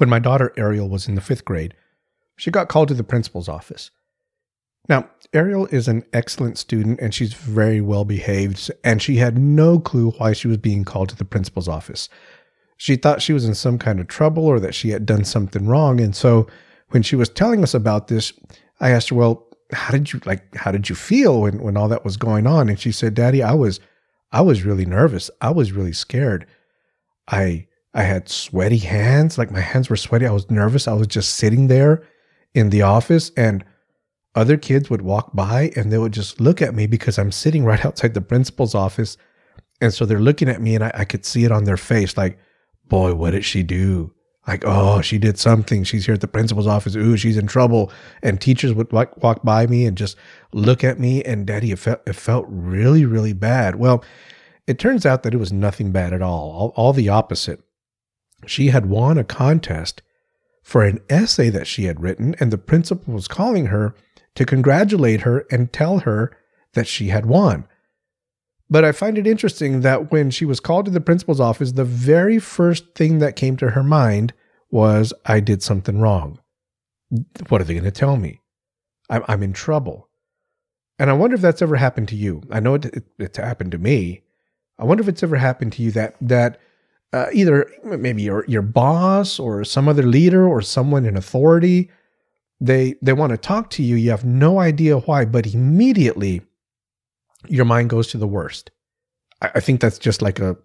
When my daughter Ariel was in the fifth grade, she got called to the principal's office. Now, Ariel is an excellent student and she's very well behaved, and she had no clue why she was being called to the principal's office. She thought she was in some kind of trouble or that she had done something wrong. And so when she was telling us about this, I asked her, Well, how did you like how did you feel when, when all that was going on? And she said, Daddy, I was I was really nervous. I was really scared. I I had sweaty hands, like my hands were sweaty. I was nervous. I was just sitting there in the office and other kids would walk by and they would just look at me because I'm sitting right outside the principal's office. And so they're looking at me and I, I could see it on their face like, boy, what did she do? Like, oh, she did something. She's here at the principal's office. Ooh, she's in trouble. And teachers would like walk by me and just look at me. And daddy, it felt, it felt really, really bad. Well, it turns out that it was nothing bad at all. All, all the opposite. She had won a contest for an essay that she had written, and the principal was calling her to congratulate her and tell her that she had won. But I find it interesting that when she was called to the principal's office, the very first thing that came to her mind was, I did something wrong. What are they going to tell me? I'm, I'm in trouble. And I wonder if that's ever happened to you. I know it, it, it's happened to me. I wonder if it's ever happened to you that, that uh, either maybe your, your boss or some other leader or someone in authority, they, they want to talk to you. You have no idea why, but immediately your mind goes to the worst. I, I think that's just like a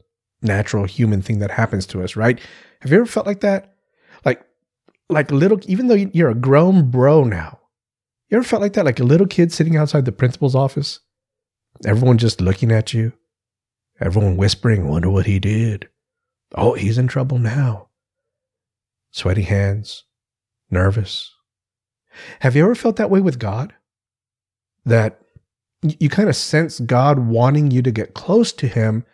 natural human thing that happens to us, right? Have you ever felt like that? Like, like little, even though you're a grown bro now, you ever felt like that? Like a little kid sitting outside the principal's office, everyone just looking at you, everyone whispering, wonder what he did. Oh, he's in trouble now. Sweaty hands, nervous. Have you ever felt that way with God? That you kind of sense God wanting you to get close to Him,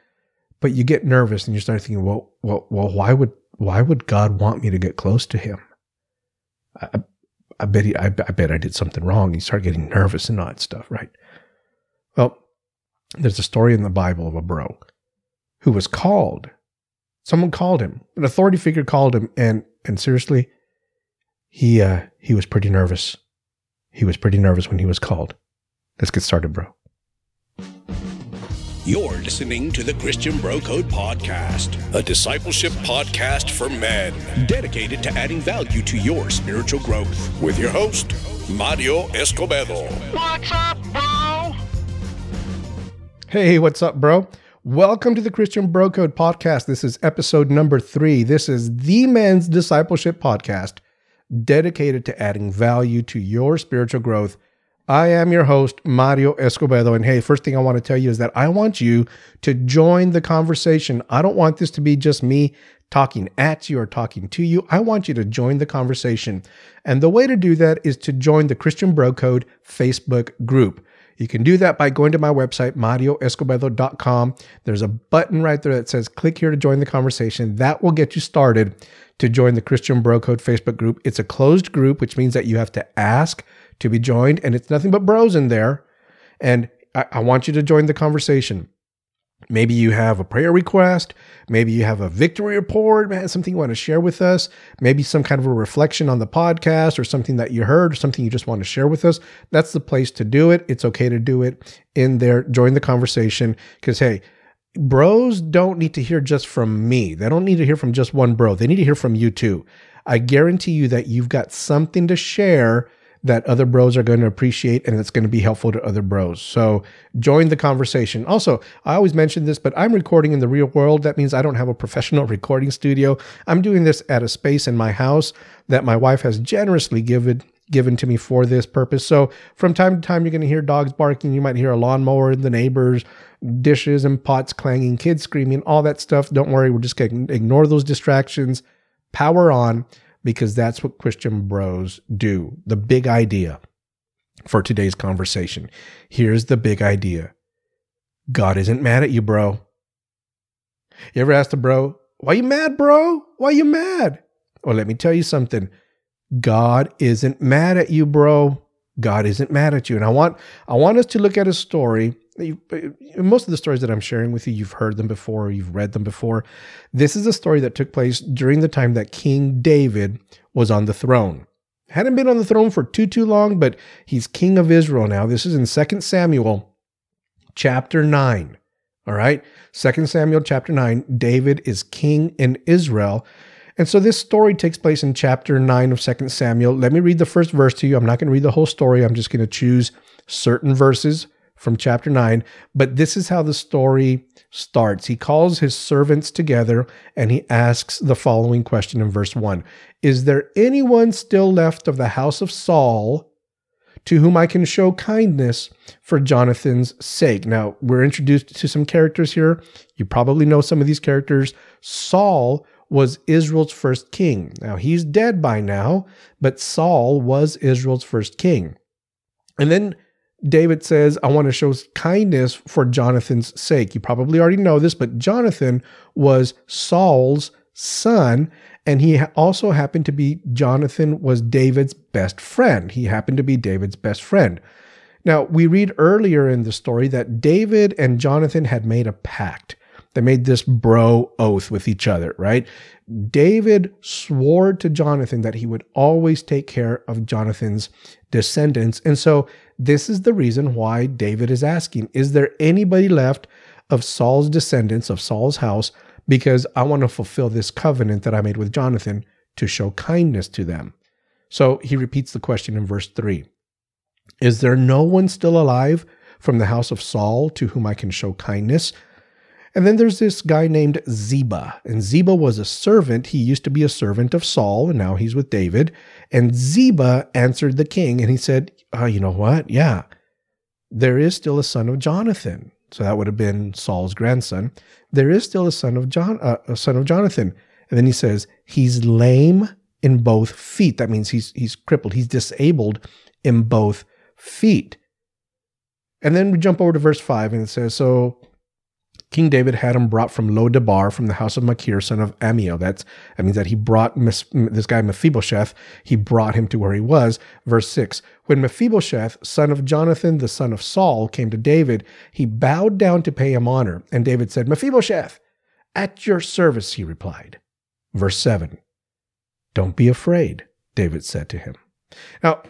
but you get nervous and you start thinking, well, well, well, why would why would God want me to get close to Him? I, I bet he, I, I bet I did something wrong. You start getting nervous and all that stuff, right? Well, there's a story in the Bible of a bro who was called. Someone called him. An authority figure called him, and and seriously, he uh, he was pretty nervous. He was pretty nervous when he was called. Let's get started, bro. You're listening to the Christian Bro Code Podcast, a discipleship podcast for men dedicated to adding value to your spiritual growth. With your host, Mario Escobedo. What's up, bro? Hey, what's up, bro? Welcome to the Christian Bro Code Podcast. This is episode number three. This is the men's discipleship podcast dedicated to adding value to your spiritual growth I am your host, Mario Escobedo. And hey, first thing I want to tell you is that I want you to join the conversation. I don't want this to be just me talking at you or talking to you. I want you to join the conversation. And the way to do that is to join the Christian Bro Code Facebook group. You can do that by going to my website, marioescobedo.com. There's a button right there that says click here to join the conversation. That will get you started to join the Christian Bro Code Facebook group. It's a closed group, which means that you have to ask to be joined, and it's nothing but bros in there. And I, I want you to join the conversation. Maybe you have a prayer request. Maybe you have a victory report, something you want to share with us. Maybe some kind of a reflection on the podcast or something that you heard or something you just want to share with us. That's the place to do it. It's okay to do it in there. Join the conversation because, hey, bros don't need to hear just from me. They don't need to hear from just one bro. They need to hear from you too. I guarantee you that you've got something to share that other bros are going to appreciate and it's going to be helpful to other bros. So join the conversation. Also, I always mention this, but I'm recording in the real world. That means I don't have a professional recording studio. I'm doing this at a space in my house that my wife has generously given given to me for this purpose. So from time to time, you're going to hear dogs barking. You might hear a lawnmower, the neighbors, dishes and pots clanging, kids screaming, all that stuff. Don't worry. We're just going to ignore those distractions. Power on because that's what Christian bros do. The big idea for today's conversation. Here's the big idea God isn't mad at you, bro. You ever asked a bro, why you mad, bro? Why you mad? Well, let me tell you something. God isn't mad at you, bro. God isn't mad at you. And I want I want us to look at a story you, uh, most of the stories that I'm sharing with you, you've heard them before, you've read them before. This is a story that took place during the time that King David was on the throne. Hadn't been on the throne for too, too long, but he's king of Israel now. This is in 2 Samuel chapter 9. All right. 2 Samuel chapter 9, David is king in Israel. And so this story takes place in chapter 9 of 2 Samuel. Let me read the first verse to you. I'm not going to read the whole story. I'm just going to choose certain verses from chapter 9. But this is how the story starts. He calls his servants together and he asks the following question in verse 1 Is there anyone still left of the house of Saul? to whom I can show kindness for Jonathan's sake. Now, we're introduced to some characters here. You probably know some of these characters. Saul was Israel's first king. Now, he's dead by now, but Saul was Israel's first king. And then David says, I want to show kindness for Jonathan's sake. You probably already know this, but Jonathan was Saul's son, and he also happened to be, Jonathan was David's best friend. He happened to be David's best friend. Now, we read earlier in the story that David and Jonathan had made a pact. They made this bro oath with each other, right? David swore to Jonathan that he would always take care of Jonathan's descendants. And so this is the reason why David is asking Is there anybody left of Saul's descendants, of Saul's house? Because I want to fulfill this covenant that I made with Jonathan to show kindness to them. So he repeats the question in verse 3 Is there no one still alive from the house of Saul to whom I can show kindness? And then there's this guy named Ziba. And Ziba was a servant. He used to be a servant of Saul, and now he's with David. And Ziba answered the king and he said, oh, You know what? Yeah, there is still a son of Jonathan. So that would have been Saul's grandson. There is still a son of John, uh, a son of Jonathan. And then he says, He's lame in both feet. That means he's he's crippled. He's disabled in both feet. And then we jump over to verse 5 and it says, So King David had him brought from Lo-debar from the house of Machir, son of Ammiel. That's, that means that he brought this guy Mephibosheth, he brought him to where he was. Verse 6 When Mephibosheth, son of Jonathan, the son of Saul, came to David, he bowed down to pay him honor. And David said, Mephibosheth, at your service, he replied. Verse 7 Don't be afraid, David said to him. Now,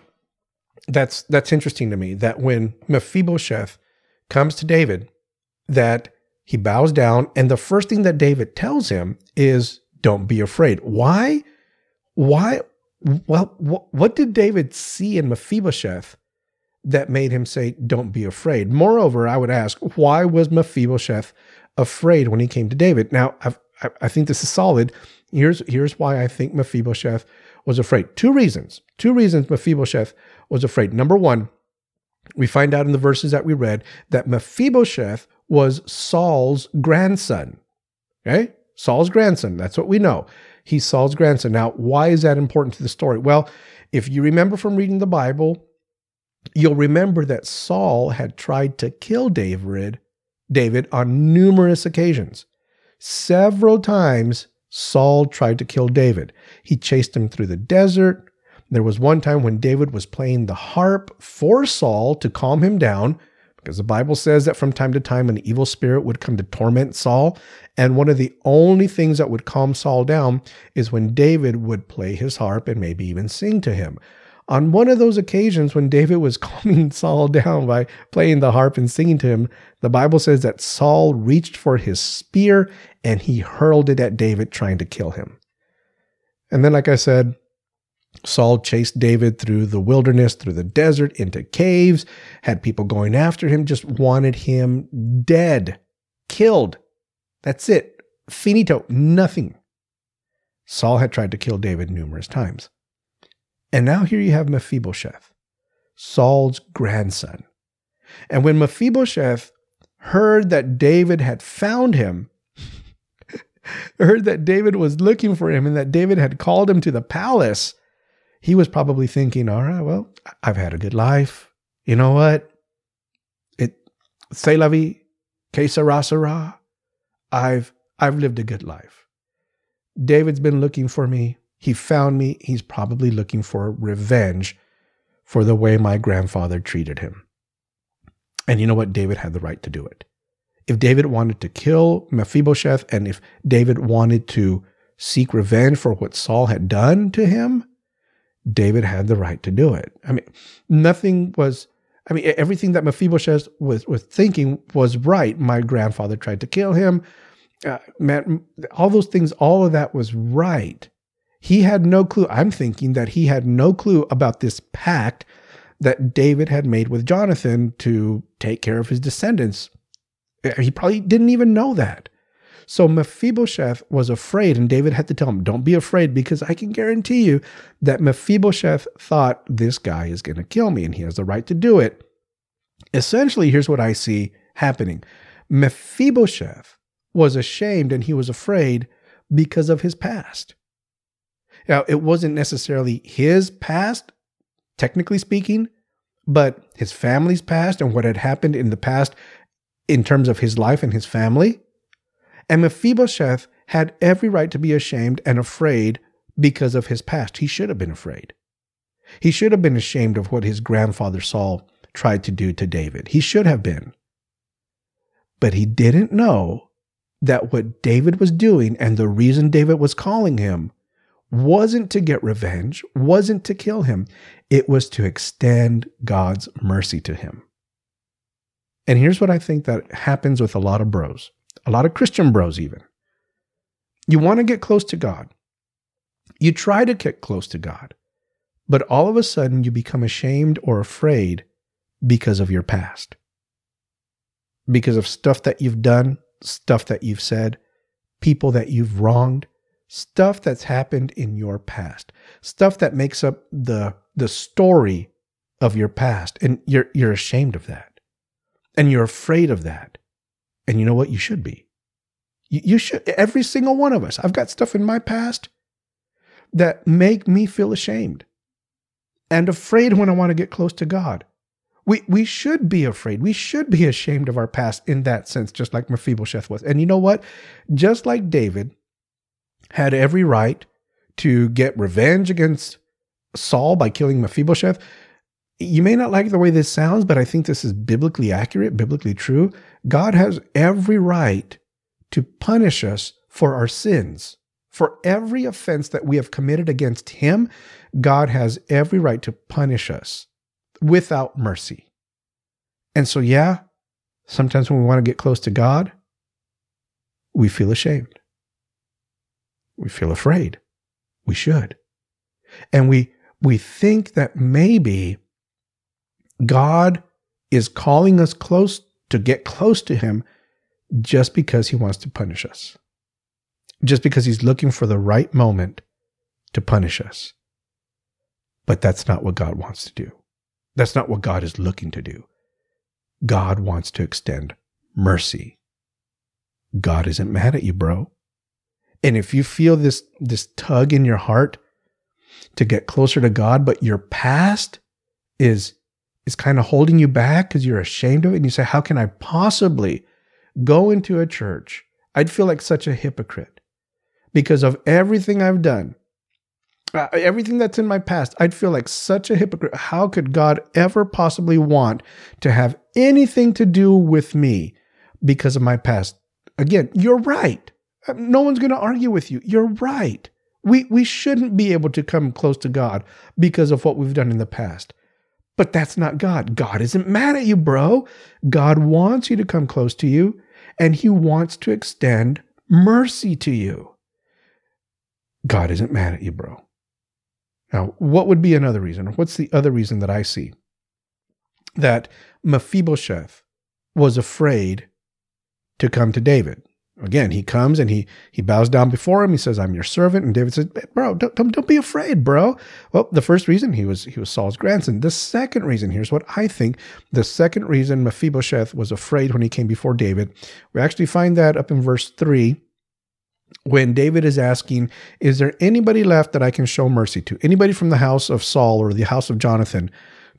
that's that's interesting to me that when Mephibosheth comes to David, that he bows down, and the first thing that David tells him is, Don't be afraid. Why? Why? Well, what did David see in Mephibosheth that made him say, Don't be afraid? Moreover, I would ask, why was Mephibosheth afraid when he came to David? Now, I've, i think this is solid. Here's, here's why I think Mephibosheth was afraid. Two reasons. Two reasons Mephibosheth was afraid. Number one, we find out in the verses that we read that Mephibosheth was Saul's grandson. Okay? Saul's grandson. That's what we know. He's Saul's grandson. Now, why is that important to the story? Well, if you remember from reading the Bible, you'll remember that Saul had tried to kill David, David on numerous occasions. Several times Saul tried to kill David. He chased him through the desert. There was one time when David was playing the harp for Saul to calm him down because the Bible says that from time to time an evil spirit would come to torment Saul. And one of the only things that would calm Saul down is when David would play his harp and maybe even sing to him. On one of those occasions when David was calming Saul down by playing the harp and singing to him, the Bible says that Saul reached for his spear and he hurled it at David, trying to kill him. And then, like I said, Saul chased David through the wilderness, through the desert, into caves, had people going after him, just wanted him dead, killed. That's it. Finito, nothing. Saul had tried to kill David numerous times. And now here you have Mephibosheth, Saul's grandson. And when Mephibosheth heard that David had found him, heard that David was looking for him and that David had called him to the palace, he was probably thinking, all right, well, I've had a good life. You know what? It, say la vie, que sera, sera. I've, I've lived a good life. David's been looking for me. He found me. He's probably looking for revenge for the way my grandfather treated him. And you know what? David had the right to do it. If David wanted to kill Mephibosheth and if David wanted to seek revenge for what Saul had done to him, David had the right to do it. I mean, nothing was, I mean, everything that Mephibosheth was, was thinking was right. My grandfather tried to kill him. Uh, man, all those things, all of that was right. He had no clue. I'm thinking that he had no clue about this pact that David had made with Jonathan to take care of his descendants. He probably didn't even know that. So Mephibosheth was afraid, and David had to tell him, Don't be afraid, because I can guarantee you that Mephibosheth thought this guy is going to kill me, and he has the right to do it. Essentially, here's what I see happening Mephibosheth was ashamed and he was afraid because of his past. Now, it wasn't necessarily his past, technically speaking, but his family's past and what had happened in the past in terms of his life and his family. And Mephibosheth had every right to be ashamed and afraid because of his past. He should have been afraid. He should have been ashamed of what his grandfather Saul tried to do to David. He should have been. But he didn't know that what David was doing and the reason David was calling him wasn't to get revenge, wasn't to kill him. It was to extend God's mercy to him. And here's what I think that happens with a lot of bros, a lot of Christian bros, even. You want to get close to God. You try to get close to God, but all of a sudden you become ashamed or afraid because of your past, because of stuff that you've done, stuff that you've said, people that you've wronged, stuff that's happened in your past, stuff that makes up the the story of your past and you're you're ashamed of that. And you're afraid of that. And you know what you should be. You, you should every single one of us. I've got stuff in my past that make me feel ashamed and afraid when I want to get close to God. We, we should be afraid. We should be ashamed of our past in that sense, just like Mephibosheth was. And you know what? Just like David had every right to get revenge against Saul by killing Mephibosheth, you may not like the way this sounds, but I think this is biblically accurate, biblically true. God has every right to punish us for our sins. For every offense that we have committed against Him, God has every right to punish us without mercy. And so, yeah, sometimes when we want to get close to God, we feel ashamed. We feel afraid. We should. And we, we think that maybe God is calling us close to get close to Him just because He wants to punish us, just because He's looking for the right moment to punish us. But that's not what God wants to do. That's not what God is looking to do. God wants to extend mercy. God isn't mad at you, bro. And if you feel this, this tug in your heart to get closer to God, but your past is, is kind of holding you back because you're ashamed of it, and you say, How can I possibly go into a church? I'd feel like such a hypocrite because of everything I've done uh, everything that's in my past, I'd feel like such a hypocrite. How could God ever possibly want to have anything to do with me because of my past? Again, you're right. Uh, no one's going to argue with you. You're right. We, we shouldn't be able to come close to God because of what we've done in the past. But that's not God. God isn't mad at you, bro. God wants you to come close to you, and He wants to extend mercy to you. God isn't mad at you, bro. Now, what would be another reason? What's the other reason that I see? That Mephibosheth was afraid to come to David. Again, he comes and he he bows down before him. He says, "I'm your servant." And David says, "Bro, don't, don't, don't be afraid, bro." Well, the first reason he was he was Saul's grandson. The second reason, here's what I think. The second reason Mephibosheth was afraid when he came before David, we actually find that up in verse three when David is asking, Is there anybody left that I can show mercy to? Anybody from the house of Saul or the house of Jonathan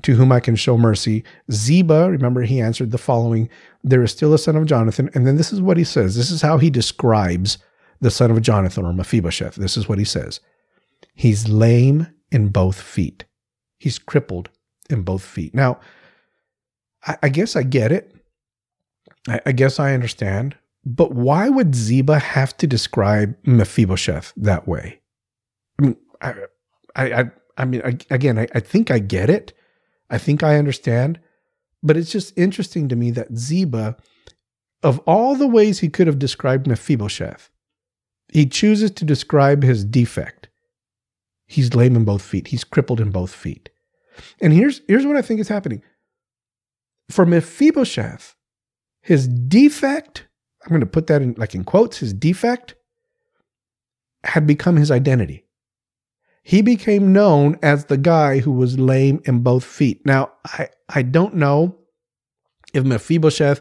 to whom I can show mercy? Ziba, remember, he answered the following There is still a son of Jonathan. And then this is what he says. This is how he describes the son of Jonathan or Mephibosheth. This is what he says He's lame in both feet, he's crippled in both feet. Now, I, I guess I get it. I, I guess I understand. But why would Ziba have to describe Mephibosheth that way? I mean, I, I, I, mean, I, again, I, I think I get it. I think I understand. But it's just interesting to me that Ziba, of all the ways he could have described Mephibosheth, he chooses to describe his defect. He's lame in both feet. He's crippled in both feet. And here's here's what I think is happening. For Mephibosheth, his defect, I'm going to put that in like in quotes, his defect had become his identity. He became known as the guy who was lame in both feet. Now, I, I don't know if Mephibosheth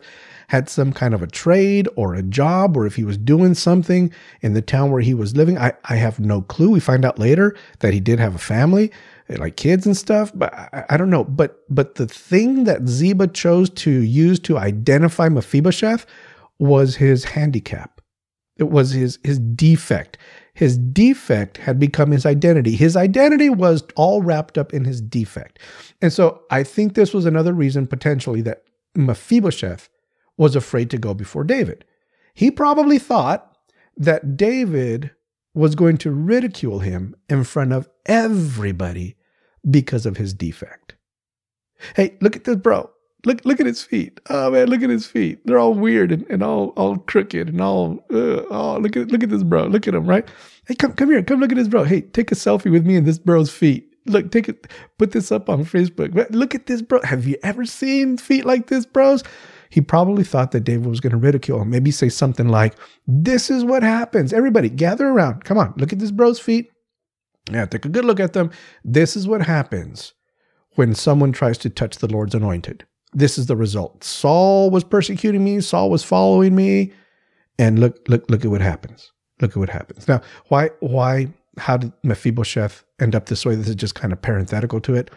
had some kind of a trade or a job or if he was doing something in the town where he was living. I, I have no clue. We find out later that he did have a family, eh, like kids and stuff, but I, I don't know. But but the thing that Ziba chose to use to identify Mephibosheth was his handicap. It was his his defect. His defect had become his identity. His identity was all wrapped up in his defect. And so I think this was another reason potentially that Mephibosheth was afraid to go before David. He probably thought that David was going to ridicule him in front of everybody because of his defect. Hey, look at this bro. Look, look at his feet. Oh man, look at his feet. They're all weird and, and all, all crooked and all. Uh, oh, look at, look at this bro. Look at him, right? Hey, come, come here. Come look at this bro. Hey, take a selfie with me and this bro's feet. Look, take it. Put this up on Facebook. Look at this bro. Have you ever seen feet like this, bros? he probably thought that David was going to ridicule him. Maybe say something like, This is what happens. Everybody gather around. Come on, look at this bro's feet. Yeah, take a good look at them. This is what happens when someone tries to touch the Lord's anointed. This is the result. Saul was persecuting me, Saul was following me, and look, look, look at what happens. Look at what happens. Now, why, why, how did Mephibosheth end up this way? This is just kind of parenthetical to it.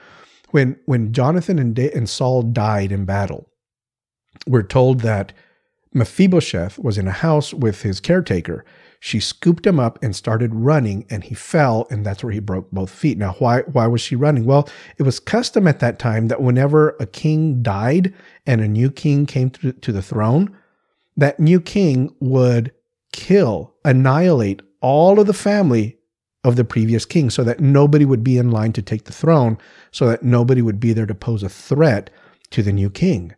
When when Jonathan and, da- and Saul died in battle, we're told that Mephibosheth was in a house with his caretaker. She scooped him up and started running, and he fell, and that's where he broke both feet. Now, why why was she running? Well, it was custom at that time that whenever a king died and a new king came to, to the throne, that new king would kill, annihilate all of the family of the previous king, so that nobody would be in line to take the throne, so that nobody would be there to pose a threat to the new king.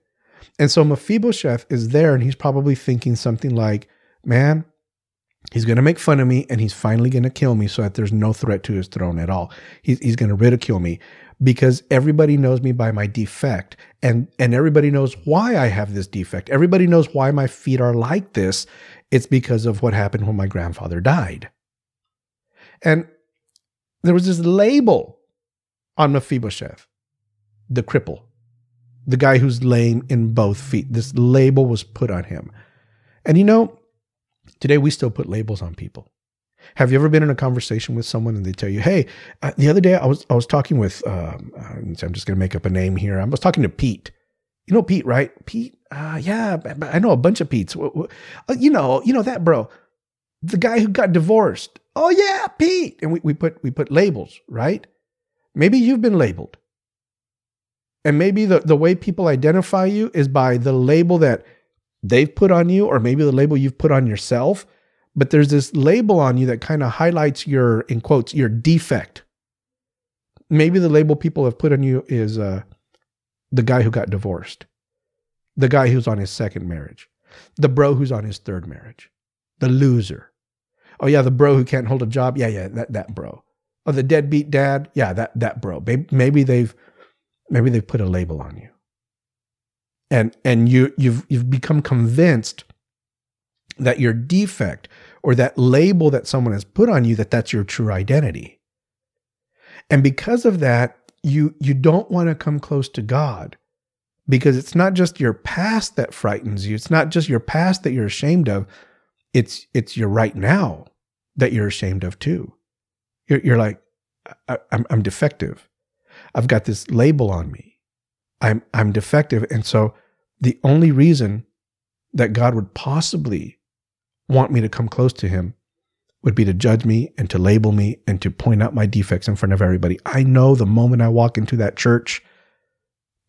And so Mephibosheth is there and he's probably thinking something like, man, he's going to make fun of me and he's finally going to kill me so that there's no threat to his throne at all. He's, he's going to ridicule me because everybody knows me by my defect and, and everybody knows why I have this defect. Everybody knows why my feet are like this. It's because of what happened when my grandfather died. And there was this label on Mephibosheth, the cripple the guy who's lame in both feet. This label was put on him. And you know, today we still put labels on people. Have you ever been in a conversation with someone and they tell you, "Hey, uh, the other day I was I was talking with um, uh, I'm just going to make up a name here. I was talking to Pete. You know Pete, right? Pete. Uh, yeah, I know a bunch of Pete's. Uh, you know, you know that bro, the guy who got divorced. Oh yeah, Pete. And we, we put we put labels, right? Maybe you've been labeled. And maybe the, the way people identify you is by the label that they've put on you, or maybe the label you've put on yourself. But there's this label on you that kind of highlights your, in quotes, your defect. Maybe the label people have put on you is uh, the guy who got divorced, the guy who's on his second marriage, the bro who's on his third marriage, the loser. Oh yeah, the bro who can't hold a job. Yeah, yeah, that that bro. Oh, the deadbeat dad. Yeah, that that bro. Maybe they've Maybe they've put a label on you. And and you you've you've become convinced that your defect or that label that someone has put on you that that's your true identity. And because of that, you you don't want to come close to God because it's not just your past that frightens you. It's not just your past that you're ashamed of. It's it's your right now that you're ashamed of too. You're, you're like, I, I'm, I'm defective. I've got this label on me. I'm I'm defective. And so the only reason that God would possibly want me to come close to him would be to judge me and to label me and to point out my defects in front of everybody. I know the moment I walk into that church,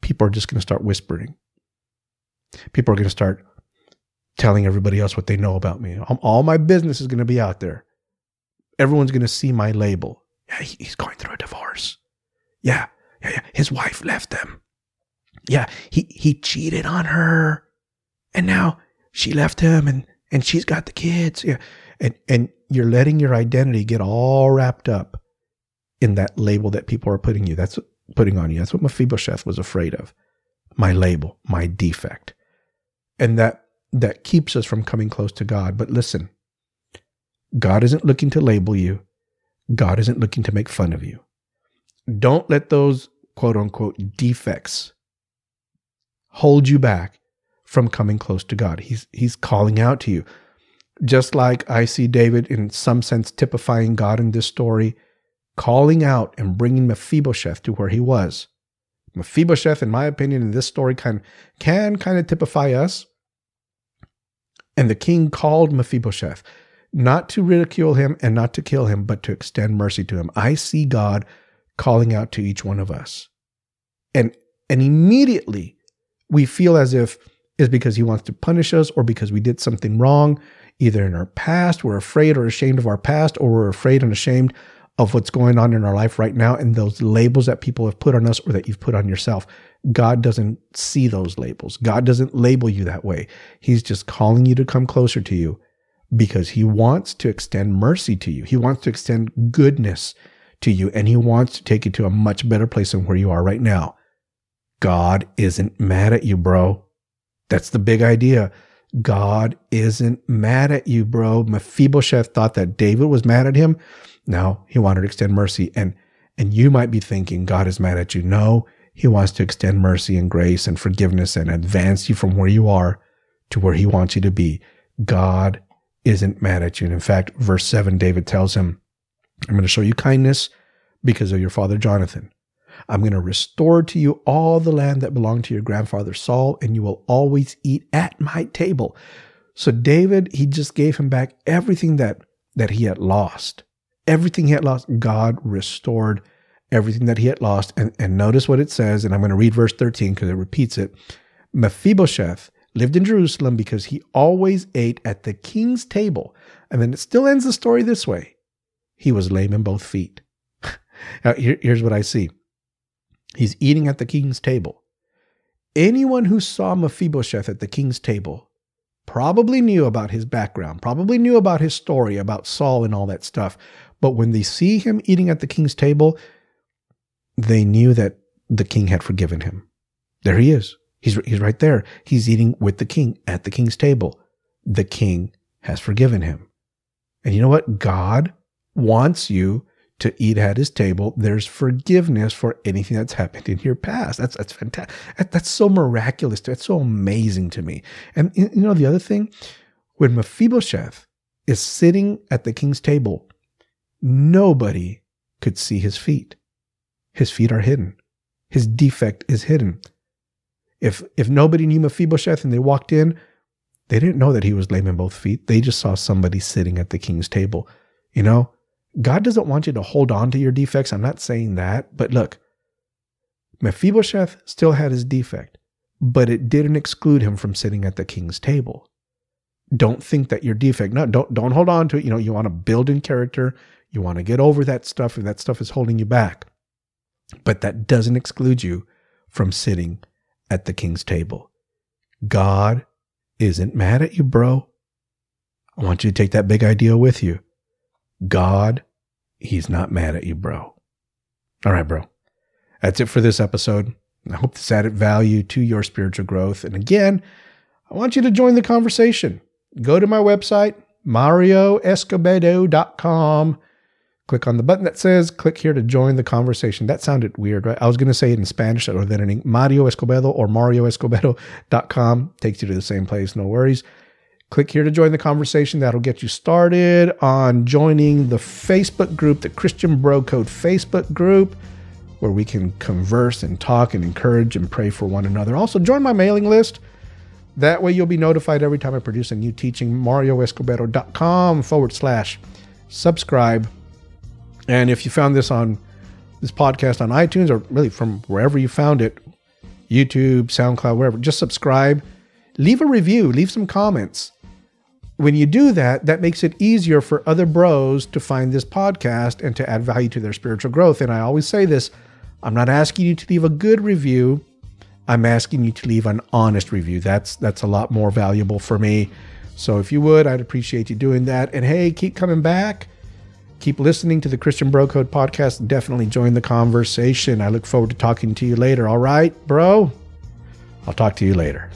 people are just going to start whispering. People are going to start telling everybody else what they know about me. All- my business is going to be out there. Everyone's going to see my label. Yeah, he's going through a divorce. Yeah, yeah, yeah. His wife left him. Yeah, he he cheated on her, and now she left him, and and she's got the kids. Yeah, and and you're letting your identity get all wrapped up in that label that people are putting you. That's putting on you. That's what Mephibosheth was afraid of. My label, my defect, and that that keeps us from coming close to God. But listen, God isn't looking to label you. God isn't looking to make fun of you. Don't let those quote unquote defects hold you back from coming close to God. He's he's calling out to you. Just like I see David in some sense typifying God in this story, calling out and bringing Mephibosheth to where he was. Mephibosheth, in my opinion, in this story can can kind of typify us. And the king called Mephibosheth not to ridicule him and not to kill him, but to extend mercy to him. I see God calling out to each one of us. And and immediately we feel as if it's because he wants to punish us or because we did something wrong, either in our past, we're afraid or ashamed of our past, or we're afraid and ashamed of what's going on in our life right now and those labels that people have put on us or that you've put on yourself. God doesn't see those labels. God doesn't label you that way. He's just calling you to come closer to you because he wants to extend mercy to you. He wants to extend goodness to you and he wants to take you to a much better place than where you are right now. God isn't mad at you, bro. That's the big idea. God isn't mad at you, bro. Mephibosheth thought that David was mad at him. No, he wanted to extend mercy. And, and you might be thinking God is mad at you. No, he wants to extend mercy and grace and forgiveness and advance you from where you are to where he wants you to be. God isn't mad at you. And in fact, verse seven, David tells him, I'm going to show you kindness because of your father Jonathan. I'm going to restore to you all the land that belonged to your grandfather Saul, and you will always eat at my table. So David, he just gave him back everything that that he had lost. Everything he had lost, God restored everything that he had lost. And, and notice what it says, and I'm going to read verse 13 because it repeats it. Mephibosheth lived in Jerusalem because he always ate at the king's table. And then it still ends the story this way. He was lame in both feet. now, here, here's what I see. He's eating at the king's table. Anyone who saw Mephibosheth at the king's table probably knew about his background, probably knew about his story, about Saul and all that stuff. But when they see him eating at the king's table, they knew that the king had forgiven him. There he is. He's, he's right there. He's eating with the king at the king's table. The king has forgiven him. And you know what? God wants you to eat at his table. There's forgiveness for anything that's happened in your past. That's that's fantastic. That, that's so miraculous. That's so amazing to me. And you know the other thing, when Mephibosheth is sitting at the king's table, nobody could see his feet. His feet are hidden. His defect is hidden. If if nobody knew Mephibosheth and they walked in, they didn't know that he was lame in both feet. They just saw somebody sitting at the king's table. You know, God doesn't want you to hold on to your defects. I'm not saying that, but look, Mephibosheth still had his defect, but it didn't exclude him from sitting at the king's table. Don't think that your defect, no, don't don't hold on to it. You know, you want to build in character, you want to get over that stuff if that stuff is holding you back. But that doesn't exclude you from sitting at the king's table. God isn't mad at you, bro. I want you to take that big idea with you. God, he's not mad at you, bro. All right, bro. That's it for this episode. I hope this added value to your spiritual growth. And again, I want you to join the conversation. Go to my website, marioescobedo.com. Click on the button that says click here to join the conversation. That sounded weird, right? I was going to say it in Spanish or then in Mario Escobedo or marioescobedo.com. Takes you to the same place, no worries. Click here to join the conversation. That'll get you started on joining the Facebook group, the Christian Bro Code Facebook group, where we can converse and talk and encourage and pray for one another. Also, join my mailing list. That way, you'll be notified every time I produce a new teaching. MarioEscobedo.com forward slash subscribe. And if you found this on this podcast on iTunes or really from wherever you found it, YouTube, SoundCloud, wherever, just subscribe. leave a review, leave some comments. When you do that, that makes it easier for other bros to find this podcast and to add value to their spiritual growth. And I always say this I'm not asking you to leave a good review. I'm asking you to leave an honest review. That's that's a lot more valuable for me. So if you would, I'd appreciate you doing that. And hey, keep coming back. Keep listening to the Christian Bro Code podcast. Definitely join the conversation. I look forward to talking to you later. All right, bro? I'll talk to you later.